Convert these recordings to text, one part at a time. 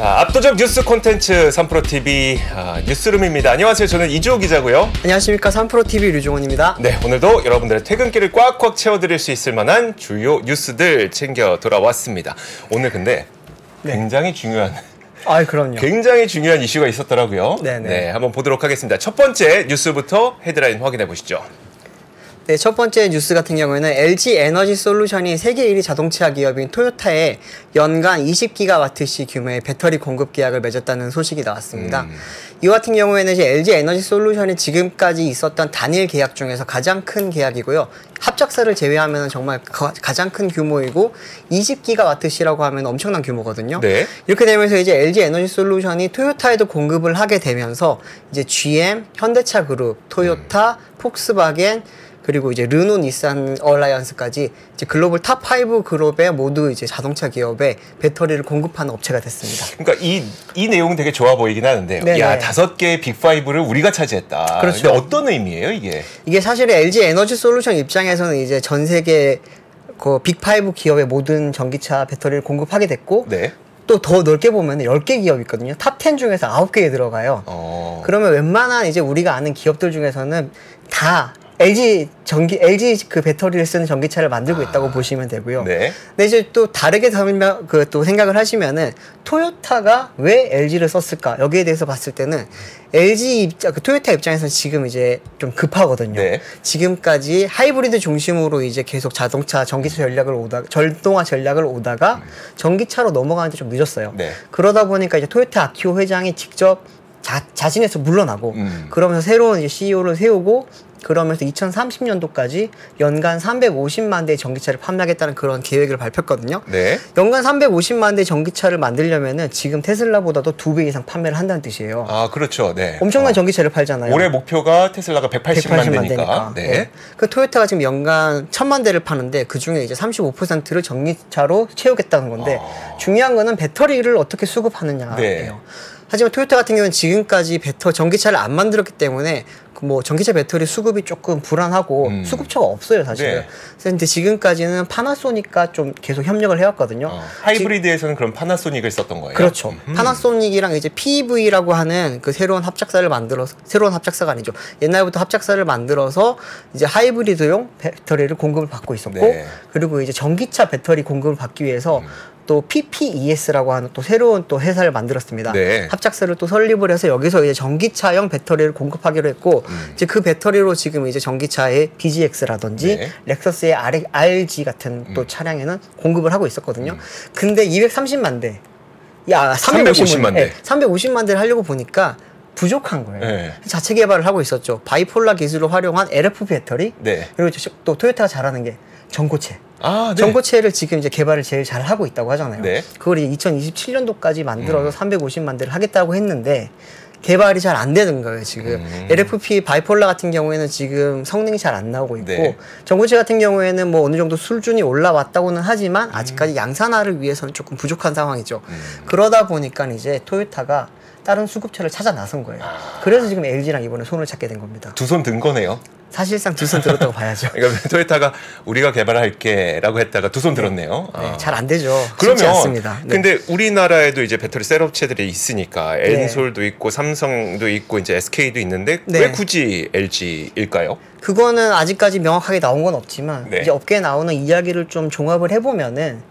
자, 압도적 뉴스 콘텐츠 3프로TV 아, 뉴스룸입니다. 안녕하세요. 저는 이주호 기자고요. 안녕하십니까 3프로TV 류종원입니다. 네, 오늘도 여러분들의 퇴근길을 꽉꽉 채워드릴 수 있을 만한 주요 뉴스들 챙겨 돌아왔습니다. 오늘 근데 네. 굉장히 중요한 아 그럼요. 굉장히 중요한 이슈가 있었더라고요. 네네. 네, 한번 보도록 하겠습니다. 첫 번째 뉴스부터 헤드라인 확인해 보시죠. 네, 첫 번째 뉴스 같은 경우에는 LG 에너지 솔루션이 세계 1위 자동차 기업인 토요타에 연간 20기가와트시 규모의 배터리 공급 계약을 맺었다는 소식이 나왔습니다. 음. 이 같은 경우에는 LG 에너지 솔루션이 지금까지 있었던 단일 계약 중에서 가장 큰 계약이고요. 합작사를 제외하면 정말 가, 가장 큰 규모이고 20기가와트시라고 하면 엄청난 규모거든요. 네. 이렇게 되면서 이제 LG 에너지 솔루션이 토요타에도 공급을 하게 되면서 이제 GM, 현대차 그룹, 토요타, 폭스바겐 그리고 이제 르노, 닛산 얼라이언스까지 이제 글로벌 탑 5 그룹에 모두 이제 자동차 기업에 배터리를 공급하는 업체가 됐습니다. 그러니까 이, 이 내용 되게 좋아 보이긴 하는데요. 네네. 야, 다섯 개의 빅5를 우리가 차지했다. 그렇죠. 근데 어떤 의미예요, 이게? 이게 사실 LG 에너지 솔루션 입장에서는 이제 전 세계 그 빅5 기업의 모든 전기차 배터리를 공급하게 됐고 네. 또더 넓게 보면 10개 기업이 있거든요. 탑 10 중에서 9개에 들어가요. 어. 그러면 웬만한 이제 우리가 아는 기업들 중에서는 다 LG 전기 LG 그 배터리를 쓰는 전기차를 만들고 있다고 보시면 되고요. 네. 근데 이제 또 다르게 설명 그또 생각을 하시면은 토요타가 왜 LG를 썼을까 여기에 대해서 봤을 때는 LG 입장 그 토요타 입장에서는 지금 이제 좀 급하거든요. 네. 지금까지 하이브리드 중심으로 이제 계속 자동차 전기차 전략을 오다 전동화 전략을 오다가 전기차로 넘어가는데 좀 늦었어요. 네. 그러다 보니까 이제 토요타 아키오 회장이 직접 자, 자진해서 물러나고 음. 그러면서 새로운 이제 CEO를 세우고 그러면서 2030년도까지 연간 350만 대의 전기차를 판매하겠다는 그런 계획을 발표했거든요. 네. 연간 350만 대의 전기차를 만들려면은 지금 테슬라보다도 두 배 이상 판매를 한다는 뜻이에요. 아, 그렇죠. 네. 엄청난 어. 전기차를 팔잖아요. 올해 목표가 테슬라가 180만, 180만 대니까. 대니까. 네. 네. 그 토요타가 지금 연간 1000만 대를 파는데 그 중에 이제 35%를 전기차로 채우겠다는 건데 아. 중요한 거는 배터리를 어떻게 수급하느냐예요. 네. 하지만 토요타 같은 경우는 지금까지 배터 전기차를 안 만들었기 때문에 그뭐 전기차 배터리 수급이 조금 불안하고 음. 수급처가 없어요 사실은. 네. 그래서 근데 지금까지는 파나소닉과 좀 계속 협력을 해왔거든요. 어, 하이브리드에서는 그럼 파나소닉을 썼던 거예요. 그렇죠. 음. 파나소닉이랑 이제 PV라고 하는 그 새로운 합작사를 만들어서 새로운 합작사가 아니죠. 옛날부터 합작사를 만들어서 이제 하이브리드용 배터리를 공급을 받고 있었고 네. 그리고 이제 전기차 배터리 공급을 받기 위해서 음. 또 PPES라고 하는 또 새로운 또 회사를 만들었습니다. 네. 합작사를 또 설립을 해서 여기서 이제 전기차용 배터리를 공급하기로 했고 음. 이제 그 배터리로 지금 이제 전기차의 BGX라든지 네. 음. 렉서스의 RG 같은 또 차량에는 공급을 하고 있었거든요. 근데 230만 대, 야 350만 350만 대. 대, 350만 대를 하려고 보니까 부족한 거예요. 네. 자체 개발을 하고 있었죠. 바이폴라 기술을 활용한 LFP 배터리 네. 그리고 또 토요타가 잘하는 게 전고체. 아, 네. 전고체를 지금 이제 개발을 제일 잘 하고 있다고 하잖아요. 네. 그걸 이제 2027년도까지 만들어서 음. 350만 대를 하겠다고 했는데 개발이 잘 안 되는 거예요, 지금. 음. LFP 바이폴라 같은 경우에는 지금 성능이 잘 안 나오고 있고 네. 전고체 같은 경우에는 뭐 어느 정도 수준이 올라왔다고는 하지만 음. 아직까지 양산화를 위해서는 조금 부족한 상황이죠. 그러다 보니까 이제 토요타가 다른 수급처를 찾아 나선 거예요. 아. 그래서 지금 LG랑 이번에 손을 찾게 된 겁니다. 두 손 든 거네요. 사실상 두 손 들었다고 봐야죠. 그러니까 토요타가 우리가 개발할게라고 했다가 두 손 들었네요. 아. 잘안 되죠. 그러면 않습니다. 네. 근데 우리나라에도 이제 배터리 셀 업체들이 있으니까 엔솔도 있고 삼성도 있고 이제 SK도 있는데 네. 왜 굳이 LG일까요? 그거는 아직까지 명확하게 나온 건 없지만 네. 이제 업계에 나오는 이야기를 좀 종합을 해보면은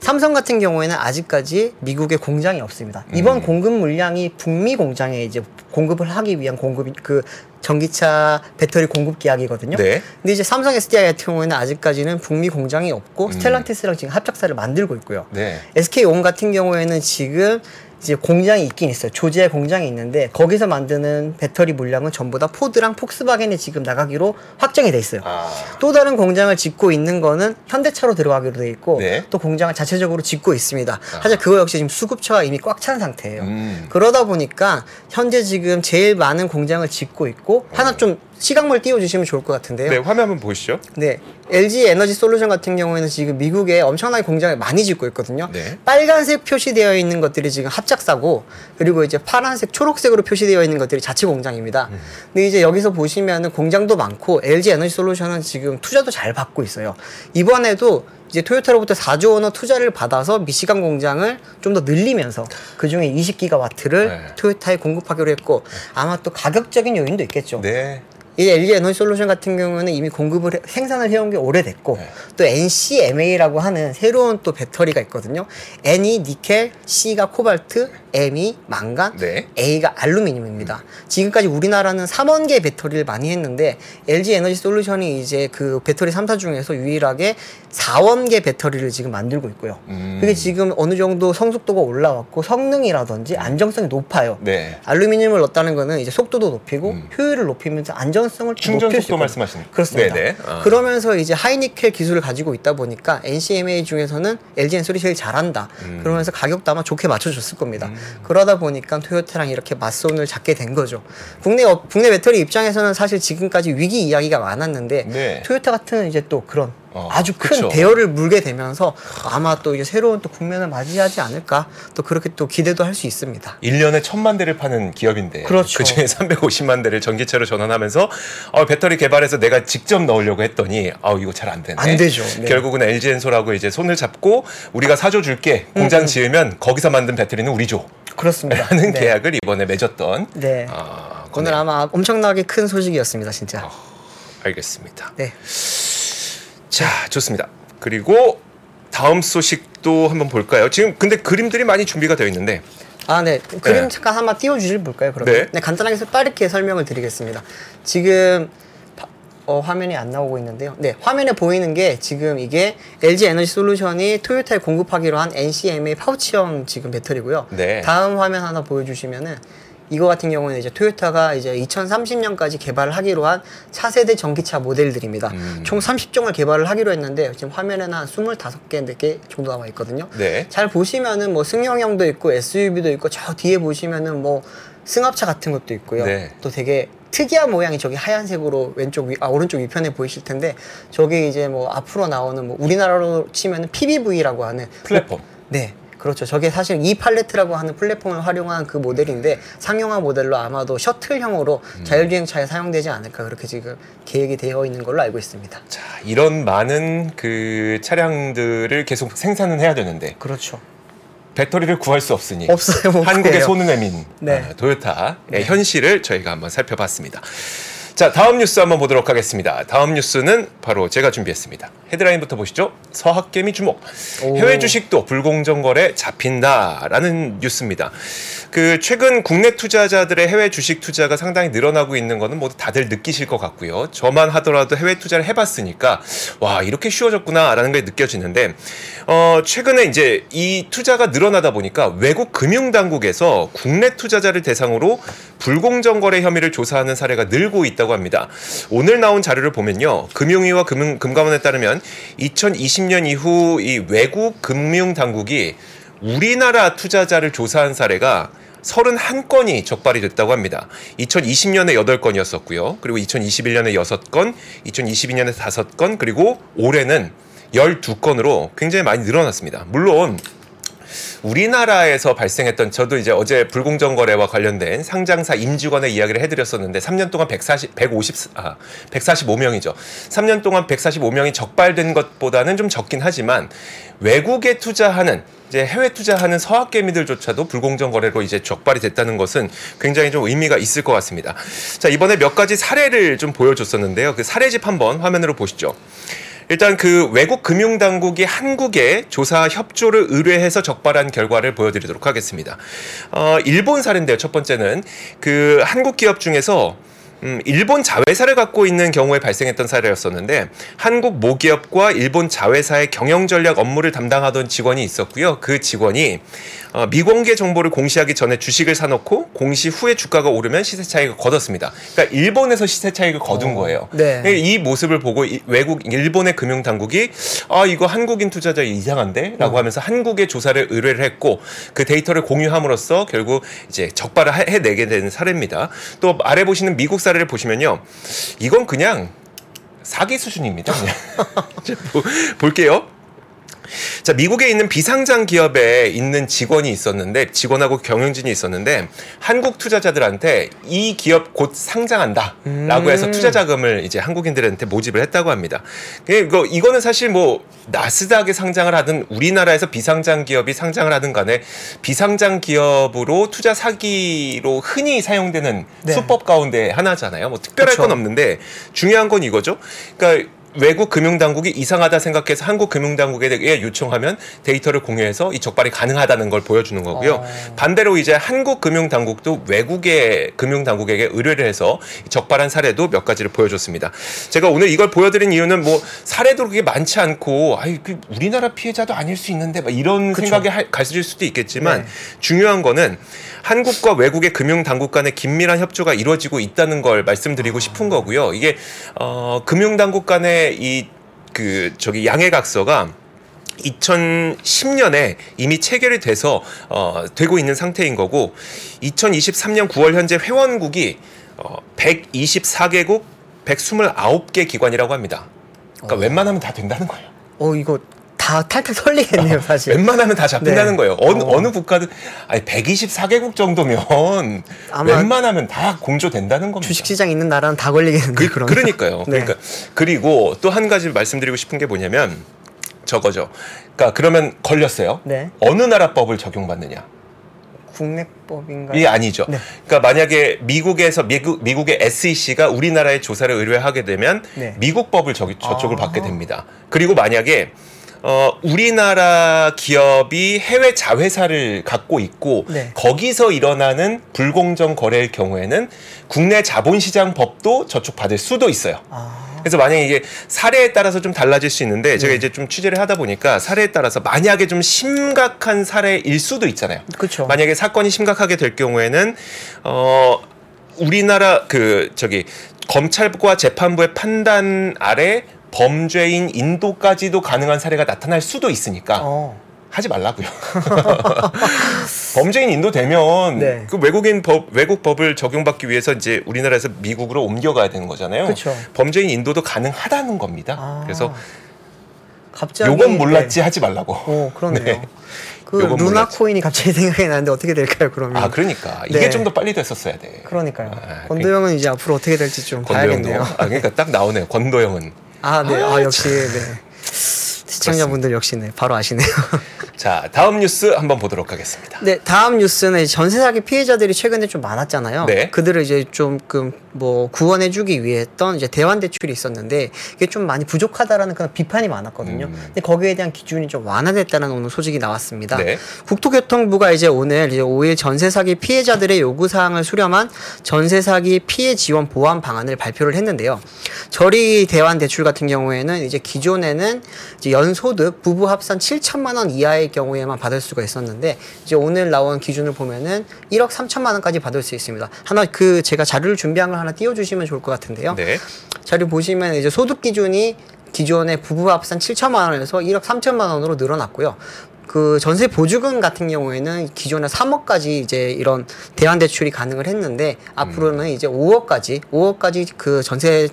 삼성 같은 경우에는 아직까지 미국에 공장이 없습니다. 이번 음. 공급 물량이 북미 공장에 이제 공급을 하기 위한 공급이 그 전기차 배터리 공급 계약이거든요. 네. 근데 이제 삼성 SDI 같은 경우에는 아직까지는 북미 공장이 없고 음. 스텔란티스랑 지금 합작사를 만들고 있고요. 네. SK온 같은 경우에는 지금 이제 공장이 있긴 있어요. 조지아 공장이 있는데 거기서 만드는 배터리 물량은 전부 다 포드랑 폭스바겐에 지금 나가기로 확정이 돼 있어요. 아. 또 다른 공장을 짓고 있는 거는 현대차로 들어가기로 돼 있고 네. 또 공장을 자체적으로 짓고 있습니다. 하지만 그거 역시 지금 수급처가 이미 꽉 찬 상태예요. 음. 그러다 보니까 현재 지금 제일 많은 공장을 짓고 있고 하나 좀 시각물 띄워주시면 좋을 것 같은데요. 네, 화면 한번 보시죠. 네. LG 에너지 솔루션 같은 경우에는 지금 미국에 엄청나게 공장을 많이 짓고 있거든요. 네. 빨간색 표시되어 있는 것들이 지금 합작사고 그리고 이제 파란색, 초록색으로 표시되어 있는 것들이 자체 공장입니다. 음. 근데 이제 여기서 보시면은 공장도 많고 LG 에너지 솔루션은 지금 투자도 잘 받고 있어요. 이번에도 이제 토요타로부터 4조 원어 투자를 받아서 미시간 공장을 좀 더 늘리면서 그 중에 20기가와트를 네. 토요타에 공급하기로 했고 아마 또 가격적인 요인도 있겠죠. 네. 이 LG 에너지 솔루션 같은 경우는 이미 공급을 해- 생산을 해온 게 오래됐고 네. 또 NCMA라고 하는 새로운 또 배터리가 있거든요. N이 니켈, C가 코발트, M이 망간, 네. A가 알루미늄입니다. 지금까지 우리나라는 3원 개 배터리를 많이 했는데 LG 에너지 솔루션이 이제 그 배터리 3사 중에서 유일하게 4원 개 배터리를 지금 만들고 있고요. 음. 그게 지금 어느 정도 성숙도가 올라왔고 성능이라든지 안정성이 높아요. 네. 알루미늄을 넣었다는 거는 이제 속도도 높이고 음. 효율을 높이면서 안또 충전 속도. 말씀하시는? 그렇습니다. 네네. 아. 그러면서 이제 하이니켈 기술을 가지고 있다 보니까 NCMA 중에서는 LG 엔솔이 제일 잘한다. 음. 그러면서 가격도 아마 좋게 맞춰줬을 겁니다. 그러다 보니까 토요타랑 이렇게 맞손을 잡게 된 거죠. 국내 업- 국내 배터리 입장에서는 사실 지금까지 위기 이야기가 많았는데 네. 토요타 같은 이제 또 그런 어, 아주 큰 그쵸. 대어를 물게 되면서 아마 또 이제 새로운 또 국면을 맞이하지 않을까 또 그렇게 또 기대도 할 수 있습니다. 1년에 천만 대를 파는 기업인데 그렇죠. 중에 350만 대를 전기차로 전환하면서 어, 배터리 개발해서 내가 직접 넣으려고 했더니 아 이거 잘 안 되네. 안 되죠. 네. 결국은 LG 엔솔하고 이제 손을 잡고 우리가 사줘 줄게. 음, 공장 지으면 거기서 만든 배터리는 우리 줘. 그렇습니다. 하는 네. 계약을 이번에 맺었던 네. 아, 오늘 거네요. 아마 엄청나게 큰 소식이었습니다, 진짜. 알겠습니다. 네. 자, 좋습니다. 그리고 다음 소식도 한번 볼까요? 지금 근데 그림들이 많이 준비가 되어 있는데 아, 네. 그림 네. 잠깐 한번 띄워주실 볼까요, 그러면? 네. 간단하게 해서 빠르게 설명을 드리겠습니다. 지금 파- 어, 화면이 안 나오고 있는데요. 네, 화면에 보이는 게 지금 이게 LG 에너지 솔루션이 토요타에 공급하기로 한 NCMA 파우치형 지금 배터리고요. 네. 다음 화면 하나 보여주시면은 이거 같은 경우는 이제 토요타가 이제 2030년까지 개발을 하기로 한 차세대 전기차 모델들입니다. 음. 총 30종을 개발을 하기로 했는데 지금 화면에는 한 25개, 4개 정도 나와 있거든요. 네. 잘 보시면은 뭐 승용형도 있고 SUV도 있고 저 뒤에 보시면은 뭐 승합차 같은 것도 있고요. 네. 또 되게 특이한 모양이 저기 하얀색으로 왼쪽 위, 아 오른쪽 위편에 보이실 텐데 저기 이제 뭐 앞으로 나오는 뭐 우리나라로 치면은 PBV라고 하는 플랫폼. 네. 그렇죠. 저게 사실 이 팔레트라고 하는 플랫폼을 활용한 그 모델인데 상용화 모델로 아마도 셔틀형으로 음. 자율주행차에 사용되지 않을까 그렇게 지금 계획이 되어 있는 걸로 알고 있습니다. 자, 이런 많은 그 차량들을 계속 생산은 해야 되는데 그렇죠. 배터리를 구할 수 없으니 없어요. 못 한국의. 손을 내민 네. 아, 토요타의 현실을 저희가 한번 살펴봤습니다. 자, 다음 뉴스 한번 보도록 하겠습니다. 다음 뉴스는 바로 제가 준비했습니다. 헤드라인부터 보시죠. 서학개미 주목. 오. 해외 주식도 불공정 거래 잡힌다라는 뉴스입니다. 그 최근 국내 투자자들의 해외 주식 투자가 상당히 늘어나고 있는 거는 모두 다들 느끼실 것 같고요. 저만 하더라도 해외 투자를 해봤으니까 와 이렇게 쉬워졌구나라는 게 느껴지는데 어 최근에 이제 이 투자가 늘어나다 보니까 외국 금융 당국에서 국내 투자자를 대상으로 불공정 거래 혐의를 조사하는 사례가 늘고 있다고 합니다. 오늘 나온 자료를 보면요. 금융위와 금융, 금감원에 따르면 2020년 이후 이 외국 금융 당국이 우리나라 투자자를 조사한 사례가 31건이 적발이 됐다고 합니다. 2020년에 8건이었었고요. 그리고 2021년에 6건, 2022년에 5건, 그리고 올해는 12건으로 굉장히 많이 늘어났습니다. 물론 우리나라에서 발생했던 저도 이제 어제 불공정 거래와 관련된 상장사 임직원의 이야기를 해드렸었는데 3년 동안 140, 150, 아, 145명이죠. 3년 동안 145명이 적발된 것보다는 좀 적긴 하지만 외국에 투자하는 이제 해외 투자하는 서학개미들조차도 불공정 거래로 이제 적발이 됐다는 것은 굉장히 좀 의미가 있을 것 같습니다. 자 이번에 몇 가지 사례를 좀 보여줬었는데요. 그 사례집 한번 화면으로 보시죠. 일단 그 외국 금융 당국이 한국에 조사 협조를 의뢰해서 적발한 결과를 보여드리도록 하겠습니다. 어, 일본 사례인데요. 첫 번째는 그 한국 기업 중에서 음, 일본 자회사를 갖고 있는 경우에 발생했던 사례였었는데 한국 모기업과 일본 자회사의 경영 전략 업무를 담당하던 직원이 있었고요. 그 직원이 어, 미공개 정보를 공시하기 전에 주식을 사놓고 공시 후에 주가가 오르면 시세 차익을 거뒀습니다. 그러니까 일본에서 시세 차익을 거둔 거예요. 네. 이 모습을 보고 이- 외국 일본의 금융 당국이 아 이거 한국인 투자자 이상한데라고 하면서 한국에 조사를 의뢰를 했고 그 데이터를 공유함으로써 결국 이제 적발을 해- 해내게 된 사례입니다. 또 아래 보시는 미국 사례를 보시면요, 이건 그냥 사기 수준입니다. 그냥 보- 볼게요. 자, 미국에 있는 비상장 기업에 있는 직원이 있었는데 직원하고 경영진이 있었는데 한국 투자자들한테 이 기업 곧 상장한다라고 해서 투자 자금을 이제 한국인들한테 모집을 했다고 합니다. 이거 이거는 사실 뭐 나스닥에 상장을 하든 우리나라에서 비상장 기업이 상장을 하든 간에 비상장 기업으로 투자 사기로 흔히 사용되는 네. 수법 가운데 하나잖아요. 뭐 특별할 그쵸. 건 없는데 중요한 건 이거죠. 그러니까 외국 금융당국이 이상하다 생각해서 한국 금융당국에 요청하면 데이터를 공유해서 이 적발이 가능하다는 걸 보여주는 거고요. 어. 반대로 이제 한국 금융당국도 외국의 금융당국에게 의뢰를 해서 적발한 사례도 몇 가지를 보여줬습니다. 제가 오늘 이걸 보여드린 이유는 뭐 사례도 그렇게 많지 않고 아이 그 우리나라 피해자도 아닐 수 있는데 막 이런 그쵸. 생각이 할- 가질 수도 있겠지만 네. 중요한 거는 한국과 외국의 금융 당국 간의 긴밀한 협조가 이루어지고 있다는 걸 말씀드리고 싶은 거고요. 이게 어 금융 당국 간의 이 그 저기 양해각서가 2010년에 이미 체결이 돼서 어, 되고 있는 상태인 거고 2023년 9월 현재 회원국이 어, 124개국 129개 기관이라고 합니다. 그러니까 웬만하면 다 된다는 거예요. 어 이거 다 탈탈 털리겠네요 사실. 웬만하면 다 잡힌다는 네. 거예요. 어느 어. 어느 국가든 아니 124개국 정도면 웬만하면 다 공조된다는 겁니다. 주식시장 있는 나라는 다 걸리겠는데 그, 그러면. 그러니까요. 네. 그러니까 그리고 또 한 가지 말씀드리고 싶은 게 뭐냐면 저거죠. 그러니까 그러면 걸렸어요. 네. 어느 나라 법을 적용받느냐? 국내법인가요? 이게 아니죠. 네. 그러니까 만약에 미국에서 미국 미국의 SEC가 우리나라의 조사를 의뢰하게 되면 네. 미국 법을 저, 저쪽을 아. 받게 됩니다. 그리고 만약에 어, 우리나라 기업이 해외 자회사를 갖고 있고 네. 거기서 일어나는 불공정 거래일 경우에는 국내 자본시장 법도 저쪽 받을 수도 있어요. 아, 그래서 만약에 이게 사례에 따라서 좀 달라질 수 있는데 네. 제가 이제 좀 취재를 하다 보니까 사례에 따라서 만약에 좀 심각한 사례일 수도 있잖아요. 그렇죠. 만약에 사건이 심각하게 될 경우에는 어 우리나라 그 저기 검찰과 재판부의 판단 아래 범죄인 인도까지도 가능한 사례가 나타날 수도 있으니까 어. 하지 말라고요. 범죄인 인도 되면 네. 그 외국인 법 외국 법을 적용받기 위해서 이제 우리나라에서 미국으로 옮겨가야 되는 거잖아요. 그쵸. 범죄인 인도도 가능하다는 겁니다. 아. 그래서 갑자기 요건 몰랐지 네. 하지 말라고. 어, 그러네요. 네. 그 루나 몰랐지. 코인이 갑자기 생각이 나는데 어떻게 될까요, 그러면? 아 그러니까 이게 네. 좀더 빨리 됐었어야 돼. 그러니까요. 아, 권도영은 이제 앞으로 어떻게 될지 좀 권도영도 봐야겠네요. 아 그러니까 딱 나오네요. 권도영은 아, 네. 아, 아, 역시 네. 시청자분들 역시 네. 바로 아시네요. 자 다음 뉴스 한번 보도록 하겠습니다. 네, 다음 뉴스는 전세 사기 피해자들이 최근에 좀 많았잖아요. 네. 그들을 이제 조금 뭐 구원해주기 위해 했던 이제 대환 대출이 있었는데 이게 좀 많이 부족하다라는 그런 비판이 많았거든요. 음. 근데 거기에 대한 기준이 좀 완화됐다는 오늘 소식이 나왔습니다. 네. 국토교통부가 이제 오늘 이제 5일 전세 사기 피해자들의 요구 사항을 수렴한 전세 사기 피해 지원 보완 방안을 발표를 했는데요. 저리 대환 대출 같은 경우에는 이제 기존에는 이제 연 소득 부부 합산 7천만 원 이하의 경우에만 받을 수가 있었는데 이제 오늘 나온 기준을 보면은 1억 3천만 원까지 받을 수 있습니다. 하나 그 제가 자료를 준비한 걸 하나 띄워주시면 좋을 것 같은데요. 네. 자료 보시면 이제 소득 기준이 기존의 부부 합산 7천만 원에서 1억 3천만 원으로 늘어났고요. 그 전세 보증금 같은 경우에는 기존에 3억까지 이제 이런 대환 대출이 가능을 했는데 앞으로는 이제 5억까지 5억까지 그 전세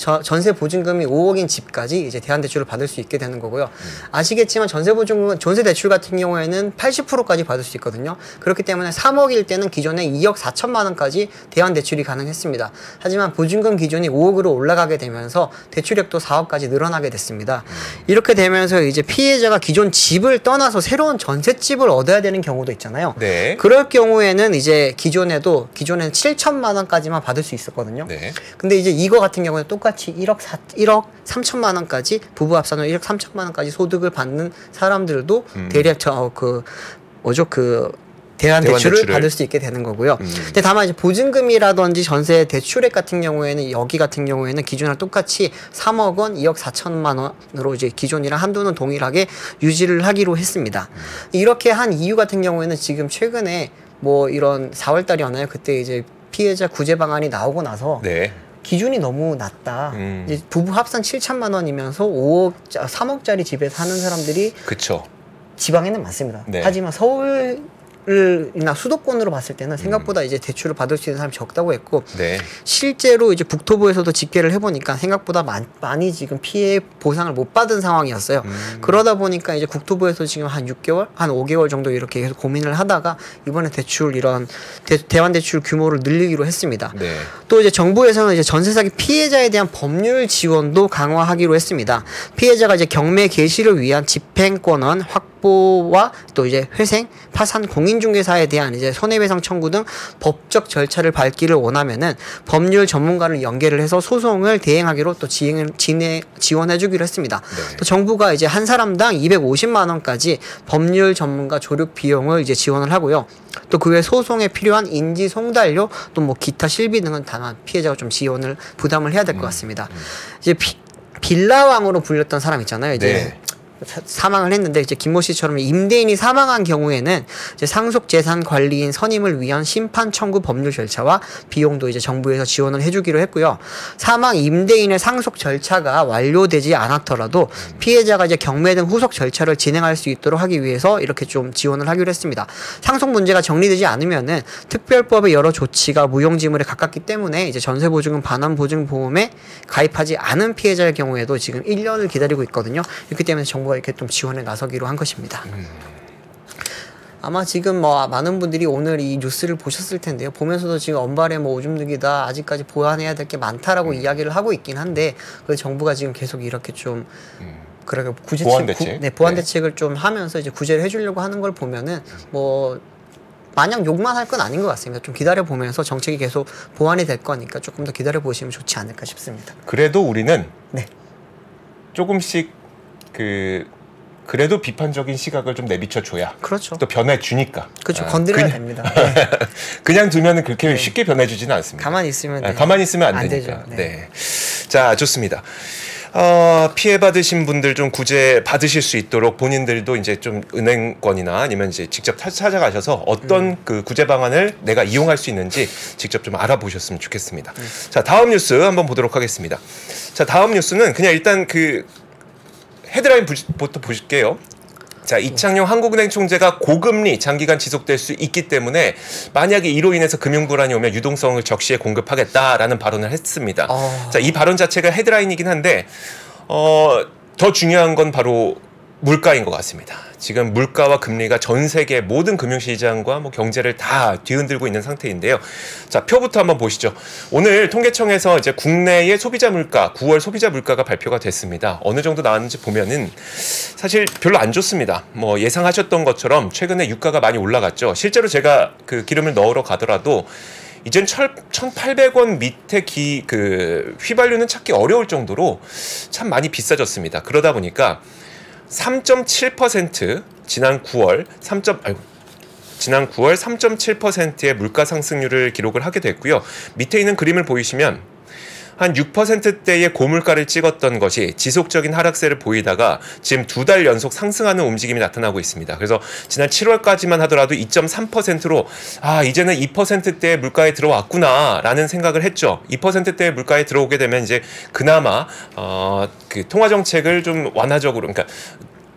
저, 전세 보증금이 5억인 집까지 이제 대환 대출을 받을 수 있게 되는 거고요. 아시겠지만 전세 보증금 전세 대출 같은 경우에는 80%까지 받을 수 있거든요. 그렇기 때문에 3억일 때는 기존에 2억 4천만 원까지 대환 대출이 가능했습니다. 하지만 보증금 기준이 5억으로 올라가게 되면서 대출액도 4억까지 늘어나게 됐습니다. 이렇게 되면서 이제 피해자가 기존 집을 떠나서 새로운 전셋집을 얻어야 되는 경우도 있잖아요. 네. 그럴 경우에는 이제 기존에도 기존에는 7천만 원까지만 받을 수 있었거든요. 네. 근데 이제 이거 같은 경우는 똑같이 1억 4, 1억 3천만 원까지 부부 합산으로 1억 3천만 원까지 소득을 받는 사람들도 음. 대략 저그 뭐죠 그 대환 대출을 대출을. 받을 수 있게 되는 거고요. 음. 근데 다만 이제 보증금이라든지 전세 대출액 같은 경우에는 여기 같은 경우에는 기존이랑 똑같이 3억 원, 2억 4천만 원으로 이제 기존이랑 한도는 동일하게 유지를 하기로 했습니다. 음. 이렇게 한 이유 같은 경우에는 지금 최근에 뭐 이런 4월 달이었나요? 그때 이제 피해자 구제 방안이 나오고 나서 네. 기준이 너무 낮다. 음. 이제 부부 합산 7천만 원이면서 5억, 3억짜리 집에 사는 사람들이 그쵸. 지방에는 많습니다. 네. 하지만 서울 나 수도권으로 봤을 때는 생각보다 이제 대출을 받을 수 있는 사람이 적다고 했고 네. 실제로 이제 국토부에서도 집계를 해보니까 생각보다 많, 많이 지금 피해 보상을 못 받은 상황이었어요. 그러다 보니까 이제 국토부에서 지금 한 6개월, 한 5개월 정도 이렇게 계속 고민을 하다가 이번에 대출 이런 대, 대환 대출 규모를 늘리기로 했습니다. 네. 또 이제 정부에서는 이제 전세 사기 피해자에 대한 법률 지원도 강화하기로 했습니다. 피해자가 이제 경매 개시를 위한 집행권원 확 보와 또 이제 회생, 파산, 공인중개사에 대한 이제 손해배상 청구 등 법적 절차를 밟기를 원하면은 법률 전문가를 연계를 해서 소송을 대행하기로 또 지행을 진행 지원해 주기로 했습니다. 네. 또 정부가 이제 한 사람당 250만 원까지 법률 전문가 조력 비용을 이제 지원을 하고요. 또 그 외 소송에 필요한 인지 송달료 또 뭐 기타 실비 등은 다만 피해자가 좀 지원을 부담을 해야 될 것 같습니다. 이제 비, 빌라왕으로 불렸던 사람 있잖아요. 이제 네. 사- 사망을 했는데 이제 김모 씨처럼 임대인이 사망한 경우에는 이제 상속 재산 관리인 선임을 위한 심판 청구 법률 절차와 비용도 이제 정부에서 지원을 해주기로 했고요. 사망 임대인의 상속 절차가 완료되지 않았더라도 피해자가 이제 경매 등 후속 절차를 진행할 수 있도록 하기 위해서 이렇게 좀 지원을 하기로 했습니다. 상속 문제가 정리되지 않으면은 특별법의 여러 조치가 무용지물에 가깝기 때문에 이제 전세 보증금 반환 보증 보험에 가입하지 않은 피해자의 경우에도 지금 1년을 기다리고 있거든요. 그렇기 때문에 정부 가 이렇게 좀 지원에 나서기로 한 것입니다. 아마 지금 뭐 많은 분들이 오늘 이 뉴스를 보셨을 텐데요. 보면서도 지금 언발에 뭐 오줌 누기다 아직까지 보완해야 될 게 많다라고 이야기를 하고 있긴 한데 그 정부가 지금 계속 이렇게 좀 그러니까 구제 보완 구- 대책? 네, 보완 네. 대책을 좀 하면서 이제 구제를 해주려고 하는 걸 보면은 뭐 마냥 욕만 할 건 아닌 것 같습니다. 좀 기다려 보면서 정책이 계속 보완이 될 거니까 조금 더 기다려 보시면 좋지 않을까 싶습니다. 그래도 우리는 네. 조금씩 그 그래도 비판적인 시각을 좀 내비쳐 줘야 그렇죠. 또 변해 주니까. 그렇죠. 아, 건드려야 그냥, 됩니다. 네. 그냥 두면은 그렇게 쉽게 변해 주지는 않습니다. 가만히 있으면 아, 네. 가만히 있으면 안, 안 되니까. 되죠. 네. 네. 자, 좋습니다. 어, 피해 받으신 분들 좀 구제 받으실 수 있도록 본인들도 이제 좀 은행권이나 아니면 이제 직접 타- 찾아가셔서 어떤 음. 그 구제 방안을 내가 이용할 수 있는지 직접 좀 알아보셨으면 좋겠습니다. 네. 자, 다음 뉴스 한번 보도록 하겠습니다. 자, 다음 뉴스는 그냥 일단 그 헤드라인 부터 보실게요. 자, 이창용 한국은행 총재가 고금리 장기간 지속될 수 있기 때문에 만약에 이로 인해서 금융 불안이 오면 유동성을 적시에 공급하겠다라는 발언을 했습니다. 어. 자, 이 발언 자체가 헤드라인이긴 한데 어, 더 중요한 건 바로 물가인 것 같습니다. 지금 물가와 금리가 전 세계 모든 금융시장과 뭐 경제를 다 뒤흔들고 있는 상태인데요. 자, 표부터 한번 보시죠. 오늘 통계청에서 이제 국내의 소비자 물가, 9월 소비자 물가가 발표가 됐습니다. 어느 정도 나왔는지 보면은 사실 별로 안 좋습니다. 뭐 예상하셨던 것처럼 최근에 유가가 많이 올라갔죠. 실제로 제가 그 기름을 넣으러 가더라도 이젠 1,800원 밑에 기, 그, 휘발유는 찾기 어려울 정도로 참 많이 비싸졌습니다. 그러다 보니까 3.7% 지난 9월 3. 아이고, 지난 9월 3.7%의 물가 상승률을 기록을 하게 됐고요. 밑에 있는 그림을 보이시면 한 6%대의 고물가를 찍었던 것이 지속적인 하락세를 보이다가 지금 두 달 연속 상승하는 움직임이 나타나고 있습니다. 그래서 지난 7월까지만 하더라도 2.3%로 아 이제는 2%대의 물가에 들어왔구나라는 생각을 했죠. 2%대의 물가에 들어오게 되면 이제 그나마 어 그 통화 정책을 좀 완화적으로 그러니까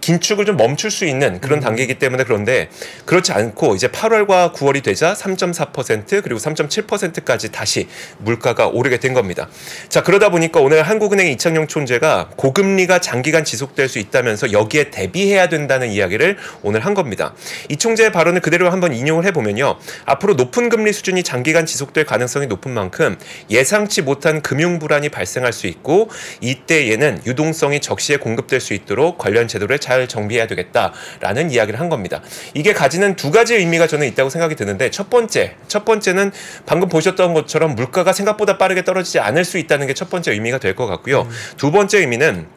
긴축을 좀 멈출 수 있는 그런 단계이기 때문에 그런데 그렇지 않고 이제 8월과 9월이 되자 3.4% 그리고 3.7%까지 다시 물가가 오르게 된 겁니다. 자 그러다 보니까 오늘 한국은행 이창용 총재가 고금리가 장기간 지속될 수 있다면서 여기에 대비해야 된다는 이야기를 오늘 한 겁니다. 이 총재의 발언을 그대로 한번 인용을 해보면요. 앞으로 높은 금리 수준이 장기간 지속될 가능성이 높은 만큼 예상치 못한 금융 불안이 발생할 수 있고 이때에는 유동성이 적시에 공급될 수 있도록 관련 제도를 잘 정비해야 되겠다라는 이야기를 한 겁니다. 이게 가지는 두 가지 의미가 저는 있다고 생각이 드는데 첫 번째, 첫 번째는 방금 보셨던 것처럼 물가가 생각보다 빠르게 떨어지지 않을 수 있다는 게 첫 번째 의미가 될 것 같고요. 두 번째 의미는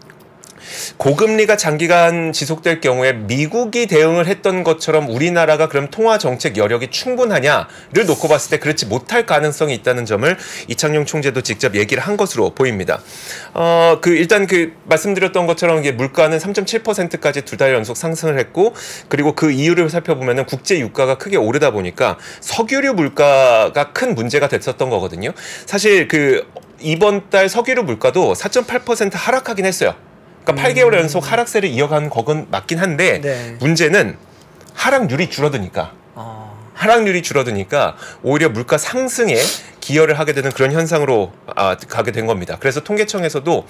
고금리가 장기간 지속될 경우에 미국이 대응을 했던 것처럼 우리나라가 그럼 통화 정책 여력이 충분하냐를 놓고 봤을 때 그렇지 못할 가능성이 있다는 점을 이창용 총재도 직접 얘기를 한 것으로 보입니다. 어, 그 일단 그 말씀드렸던 것처럼 이게 물가는 3.7%까지 두 달 연속 상승을 했고 그리고 그 이유를 살펴보면은 국제 유가가 크게 오르다 보니까 석유류 물가가 큰 문제가 됐었던 거거든요. 사실 그 이번 달 석유류 물가도 4.8% 하락하긴 했어요. 그러니까 8개월 연속 하락세를 이어간 거건 맞긴 한데 네. 문제는 하락률이 줄어드니까 어. 하락률이 줄어드니까 오히려 물가 상승에 기여를 하게 되는 그런 현상으로 아, 가게 된 겁니다. 그래서 통계청에서도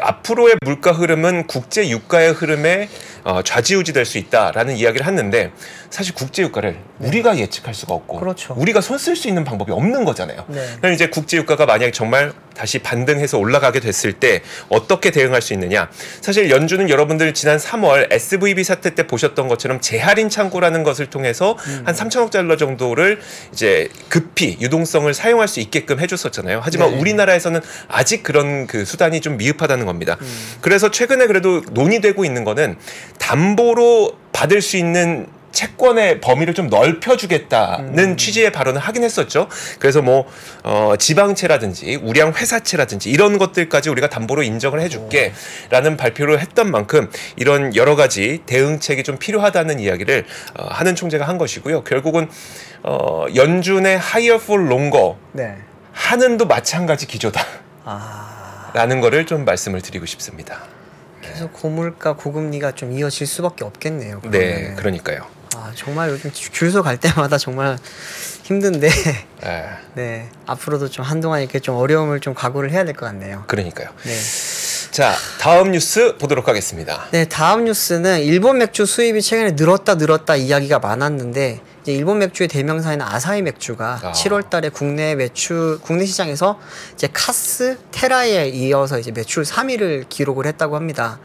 앞으로의 물가 흐름은 국제 유가의 흐름에 어, 좌지우지 될 수 있다라는 이야기를 했는데 사실 국제 유가를 우리가 예측할 수가 없고 그렇죠. 우리가 손 쓸 수 있는 방법이 없는 거잖아요. 네. 그럼 이제 국제 유가가 만약에 정말 다시 반등해서 올라가게 됐을 때 어떻게 대응할 수 있느냐? 사실 연준은 여러분들 지난 3월 SVB 사태 때 보셨던 것처럼 재할인 창구라는 것을 통해서 한 3천억 달러 정도를 이제 급히 유동성을 사용할 수 있게끔 해줬었잖아요. 하지만 네. 우리나라에서는 아직 그런 그 수단이 좀 미흡하다는 겁니다. 그래서 최근에 그래도 논의되고 있는 거는 담보로 받을 수 있는 채권의 범위를 좀 넓혀주겠다는 취지의 발언을 하긴 했었죠. 그래서 뭐 어, 지방채라든지 우량 회사채라든지 이런 것들까지 우리가 담보로 인정을 해줄게라는 발표를 했던 만큼 이런 여러 가지 대응책이 좀 필요하다는 이야기를 어, 하는 총재가 한 것이고요. 결국은 어, 연준의 higher for longer 네. 하는도 마찬가지 기조다. 아 라는 거를 좀 말씀을 드리고 싶습니다. 계속 고물가 고금리가 좀 이어질 수밖에 없겠네요. 네, 그러면은. 그러니까요. 아 정말 요즘 줄서 갈 때마다 정말 힘든데 예, 네 앞으로도 좀 한동안 이렇게 좀 어려움을 좀 각오를 해야 될 것 같네요. 그러니까요. 네. 자, 다음 뉴스 보도록 하겠습니다. 네, 다음 뉴스는 일본 맥주 수입이 최근에 늘었다 늘었다 이야기가 많았는데 일본 맥주의 대명사인 아사히 맥주가 아. 7월 달에 국내 매출 국내 시장에서 이제 카스, 테라에 이어서 이제 매출 3위를 기록을 했다고 합니다.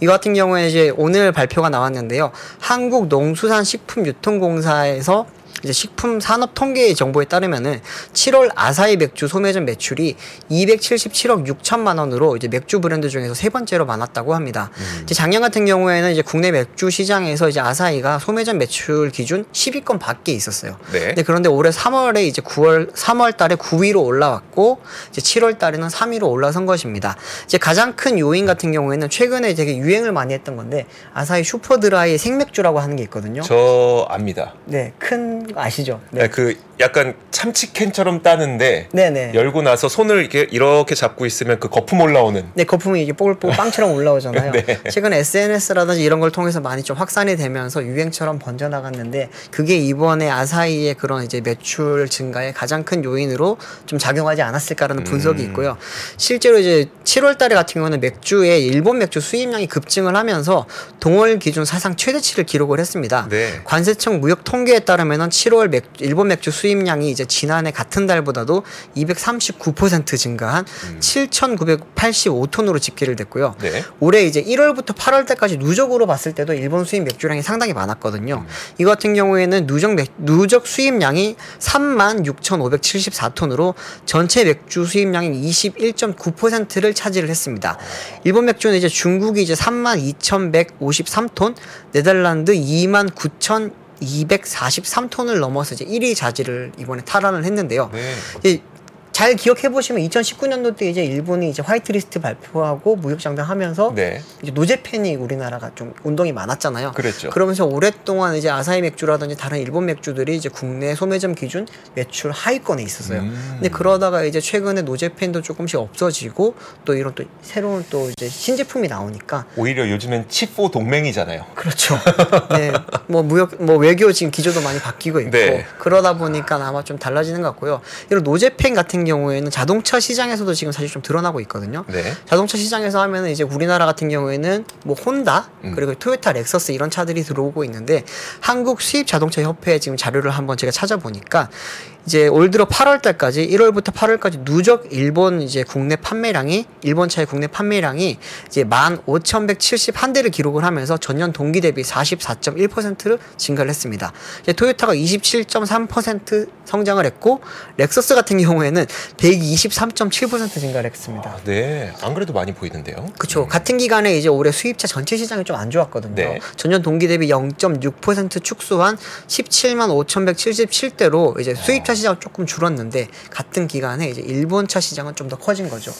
이 같은 경우에 이제 오늘 발표가 나왔는데요. 한국 농수산식품유통공사에서 이제 식품 산업 통계 정보에 따르면은 7월 아사히 맥주 소매점 매출이 277억 6천만 원으로 이제 맥주 브랜드 중에서 세 번째로 많았다고 합니다. 이제 작년 같은 경우에는 이제 국내 맥주 시장에서 이제 아사히가 소매점 매출 기준 10위권 밖에 있었어요. 네. 네, 그런데 올해 3월에 이제 9월 3월 달에 9위로 올라왔고 이제 7월 달에는 3위로 올라선 것입니다. 이제 가장 큰 요인 같은 경우에는 최근에 되게 유행을 많이 했던 건데 아사히 슈퍼드라이 생맥주라고 하는 게 있거든요. 저 압니다. 네, 큰거 아시죠? 네. 그 약간 참치캔처럼 따는데 네, 네. 열고 나서 손을 이렇게 이렇게 잡고 있으면 그 거품 올라오는 네, 거품이 이게 뽀글뽀글 빵처럼 올라오잖아요. 네. 최근 SNS라든지 이런 걸 통해서 많이 좀 확산이 되면서 유행처럼 번져나갔는데 그게 이번에 아사히의 그런 이제 매출 증가에 가장 큰 요인으로 좀 작용하지 않았을까라는 분석이 음. 있고요. 실제로 이제 7월 달에 같은 경우는 맥주의 일본 맥주 수입량이 급증을 하면서 동월 기준 사상 최대치를 기록을 했습니다. 네. 관세청 무역 통계에 따르면은 7월 맥, 일본 맥주 수입량이 이제 지난해 같은 달보다도 239% 증가한 7,985톤으로 집계를 됐고요. 네. 올해 이제 1월부터 8월 때까지 누적으로 봤을 때도 일본 수입 맥주량이 상당히 많았거든요. 이 같은 경우에는 누적 맥, 누적 수입량이 36,574톤으로 전체 맥주 수입량의 21.9%를 차지를 했습니다. 일본 맥주는 이제 중국이 이제 32,153톤, 네덜란드 29,243톤을 넘어서 이제 1위 자지를 이번에 탈환을 했는데요. 네. 잘 기억해 보시면 2019년도 때 이제 일본이 이제 화이트리스트 발표하고 무역 장벽하면서 네. 이제 노제팬이 우리나라가 좀 운동이 많았잖아요. 그랬죠. 그러면서 오랫동안 이제 아사히 맥주라든지 다른 일본 맥주들이 이제 국내 소매점 기준 매출 하위권에 있었어요. 음. 근데 그러다가 이제 최근에 노제팬도 조금씩 없어지고 또 이런 또 새로운 또 이제 신제품이 나오니까 오히려 요즘엔 치포 동맹이잖아요. 그렇죠. 네, 뭐 무역, 뭐 외교 지금 기조도 많이 바뀌고 있고 네. 그러다 보니까 아마 좀 달라지는 것 같고요. 이런 노제팬 같은 경우에는 자동차 시장에서도 지금 사실 좀 드러나고 있거든요. 네. 자동차 시장에서 하면은 이제 우리나라 같은 경우에는 뭐 혼다 음. 그리고 토요타, 렉서스 이런 차들이 들어오고 있는데 한국 수입 자동차 협회 지금 자료를 한번 제가 찾아보니까 이제 올 들어 8월 달까지 1월부터 8월까지 누적 일본 이제 국내 판매량이 일본 차의 국내 판매량이 이제 15,171대를 기록을 하면서 전년 동기 대비 44.1%를 증가를 했습니다. 이제 토요타가 27.3% 성장을 했고 렉서스 같은 경우에는 123.7% 증가를 했습니다. 아, 네. 안 그래도 많이 보이는데요. 그렇죠. 같은 기간에 이제 올해 수입차 전체 시장이 좀 안 좋았거든요. 네. 전년 동기 대비 0.6% 축소한 17만 5,177대로 이제 수입차 시장은 조금 줄었는데 같은 기간에 이제 일본차 시장은 좀 더 커진 거죠.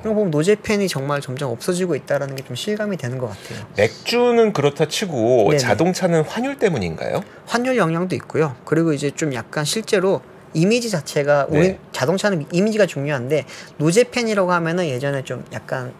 이런 거 보면 노제팬이 정말 점점 없어지고 있다라는 게 좀 실감이 되는 것 같아요. 맥주는 그렇다 치고 네네. 자동차는 환율 때문인가요? 환율 영향도 있고요. 그리고 이제 좀 약간 실제로 이미지 자체가 우리 네. 자동차는 이미지가 중요한데 노제팬이라고 하면은 예전에 좀 약간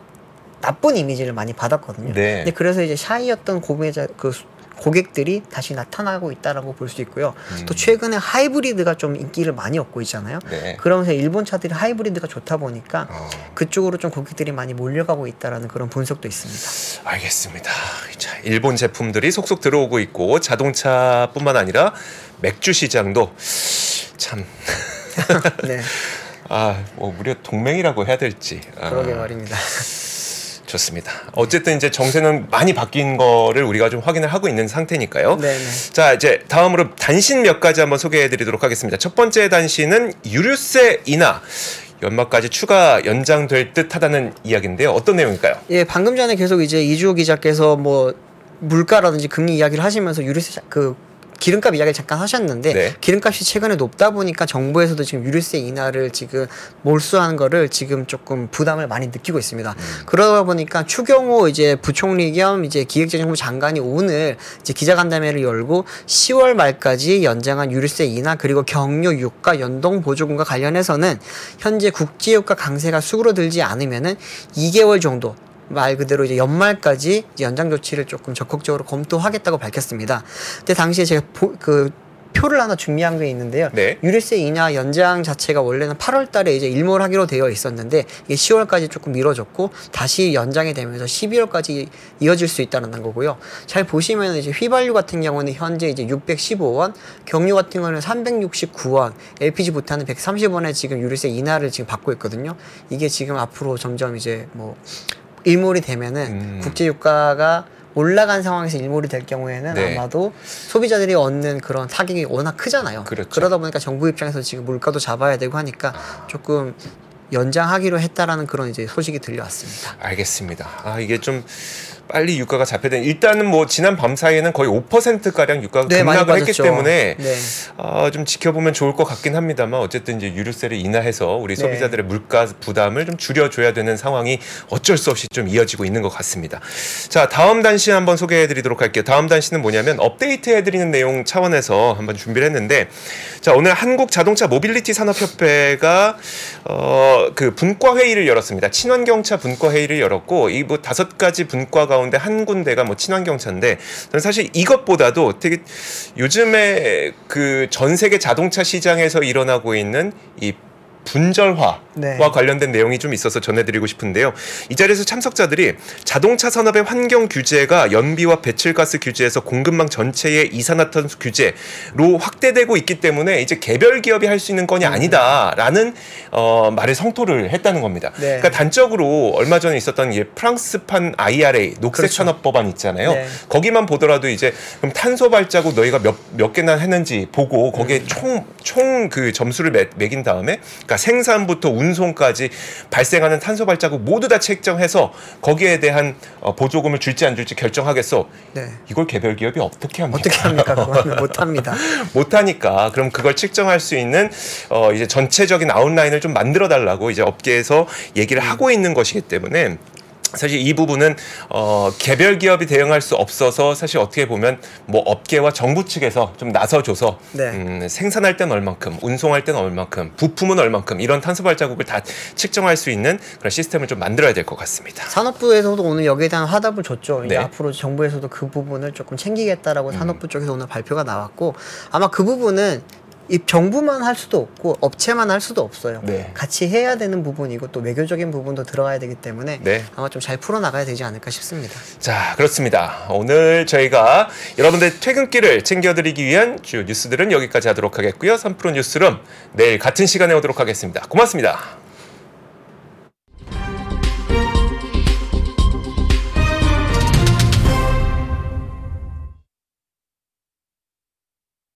나쁜 이미지를 많이 받았거든요. 네. 근데 그래서 이제 샤이였던 고매자 그 수- 고객들이 다시 나타나고 있다라고 볼 수 있고요. 음. 또 최근에 하이브리드가 좀 인기를 많이 얻고 있잖아요. 네. 그러면서 일본 차들이 하이브리드가 좋다 보니까 어. 그쪽으로 좀 고객들이 많이 몰려가고 있다라는 그런 분석도 있습니다. 알겠습니다. 자, 일본 제품들이 속속 들어오고 있고 자동차뿐만 아니라 맥주 시장도 참 네, 아, 뭐 무려 동맹이라고 해야 될지. 아, 그러게 말입니다. 좋습니다. 어쨌든 이제 정세는 많이 바뀐 거를 우리가 좀 확인을 하고 있는 상태니까요. 네, 네. 자, 이제 다음으로 단신 몇 가지 한번 소개해 드리도록 하겠습니다. 첫 번째 단신은 유류세 인하 연말까지 추가 연장될 듯 하다는 이야기인데요. 어떤 내용일까요? 예, 방금 전에 계속 이제 이주호 기자께서 뭐 물가라든지 금리 이야기를 하시면서 유류세 자- 그 기름값 이야기를 잠깐 하셨는데 네. 기름값이 최근에 높다 보니까 정부에서도 지금 유류세 인하를 지금 몰수하는 거를 지금 조금 부담을 많이 느끼고 있습니다. 그러다 보니까 추경호 이제 부총리 겸 이제 기획재정부 장관이 오늘 이제 기자간담회를 열고 10월 말까지 연장한 유류세 인하 그리고 경유 유가 연동 보조금과 관련해서는 현재 국제유가 강세가 수그러들지 않으면은 2개월 정도 말 그대로 이제 연말까지 이제 연장 조치를 조금 적극적으로 검토하겠다고 밝혔습니다. 근데 당시에 제가 보- 그 표를 하나 준비한 게 있는데요. 네. 유류세 인하 연장 자체가 원래는 8월 달에 이제 일몰 하기로 되어 있었는데 이게 10월까지 조금 미뤄졌고 다시 연장이 되면서 12월까지 이어질 수 있다는 거고요. 잘 보시면 이제 휘발유 같은 경우는 현재 이제 615원, 경유 같은 경우는 369원, LPG 부탄은 130원에 지금 유류세 인하를 지금 받고 있거든요. 이게 지금 앞으로 점점 이제 뭐 일몰이 되면은 음. 국제 유가가 올라간 상황에서 일몰이 될 경우에는 네. 아마도 소비자들이 얻는 그런 타격이 워낙 크잖아요. 그렇죠. 러다 보니까 정부 입장에서 지금 물가도 잡아야 되고 하니까 조금 연장하기로 했다라는 그런 이제 소식이 들려왔습니다. 알겠습니다. 아 이게 좀 빨리 유가가 잡혀야 되는 일단은 뭐 지난 밤 사이에는 거의 5% 가량 유가가 네, 급락을 했기. 때문에 네. 아, 좀 지켜보면 좋을 것 같긴 합니다만 어쨌든 이제 유류세를 인하해서 우리 네. 소비자들의 물가 부담을 좀 줄여줘야 되는 상황이 어쩔 수 없이 좀 이어지고 있는 것 같습니다. 자 다음 단시 한번 소개해드리도록 할게요. 다음 단시는 뭐냐면 업데이트해드리는 내용 차원에서 한번 준비를 했는데 자 오늘 한국 자동차 모빌리티 산업협회가 어 그 분과 회의를 열었습니다. 친환경차 분과 회의를 열었고 이 뭐 다섯 가지 분과 가 운데 한 군데가 뭐 친환경차인데 저는 사실 이것보다도 되게 요즘에 그 전 세계 자동차 시장에서 일어나고 있는 이 분절화와 네. 관련된 내용이 좀 있어서 전해드리고 싶은데요. 이 자리에서 참석자들이 자동차 산업의 환경 규제가 연비와 배출가스 규제에서 공급망 전체의 이산화탄소 규제로 확대되고 있기 때문에 이제 개별 기업이 할 수 있는 건이 아니다라는 어, 말을 성토를 했다는 겁니다. 네. 그러니까 단적으로 얼마 전에 있었던 이 프랑스판 IRA 녹색 그렇죠. 산업 법안 있잖아요. 네. 거기만 보더라도 이제 그럼 탄소 발자국 너희가 몇, 몇 개나 했는지 보고 거기에 음. 총총 그 점수를 매, 매긴 다음에 그러니까 생산부터 운송까지 발생하는 탄소 발자국 모두 다 책정해서 거기에 대한 어, 보조금을 줄지 안 줄지 결정하겠어. 네. 이걸 개별 기업이 어떻게 합니까? 어떻게 합니까? 그거는 못합니다. 못 하니까 그럼 그걸 측정할 수 있는 어 이제 전체적인 아웃라인을 좀 만들어 달라고 이제 업계에서 얘기를 음. 하고 있는 것이기 때문에 사실 이 부분은 어 개별 기업이 대응할 수 없어서 사실 어떻게 보면 뭐 업계와 정부 측에서 좀 나서줘서 네. 음, 생산할 땐 얼만큼 운송할 땐 얼만큼 부품은 얼만큼 이런 탄소 발자국을 다 측정할 수 있는 그런 시스템을 좀 만들어야 될 것 같습니다. 산업부에서도 오늘 여기에 대한 화답을 줬죠. 이제 네. 음. 앞으로 정부에서도 그 부분을 조금 챙기겠다라고 산업부 쪽에서 오늘 발표가 나왔고 아마 그 부분은 이 정부만 할 수도 없고 업체만 할 수도 없어요. 네. 같이 해야 되는 부분이고 또 외교적인 부분도 들어가야 되기 때문에 네. 아마 좀 잘 풀어 나가야 되지 않을까 싶습니다. 자, 그렇습니다. 오늘 저희가 여러분들 퇴근길을 챙겨드리기 위한 주요 뉴스들은 여기까지 하도록 하겠고요. 3프로 뉴스룸 내일 같은 시간에 오도록 하겠습니다. 고맙습니다.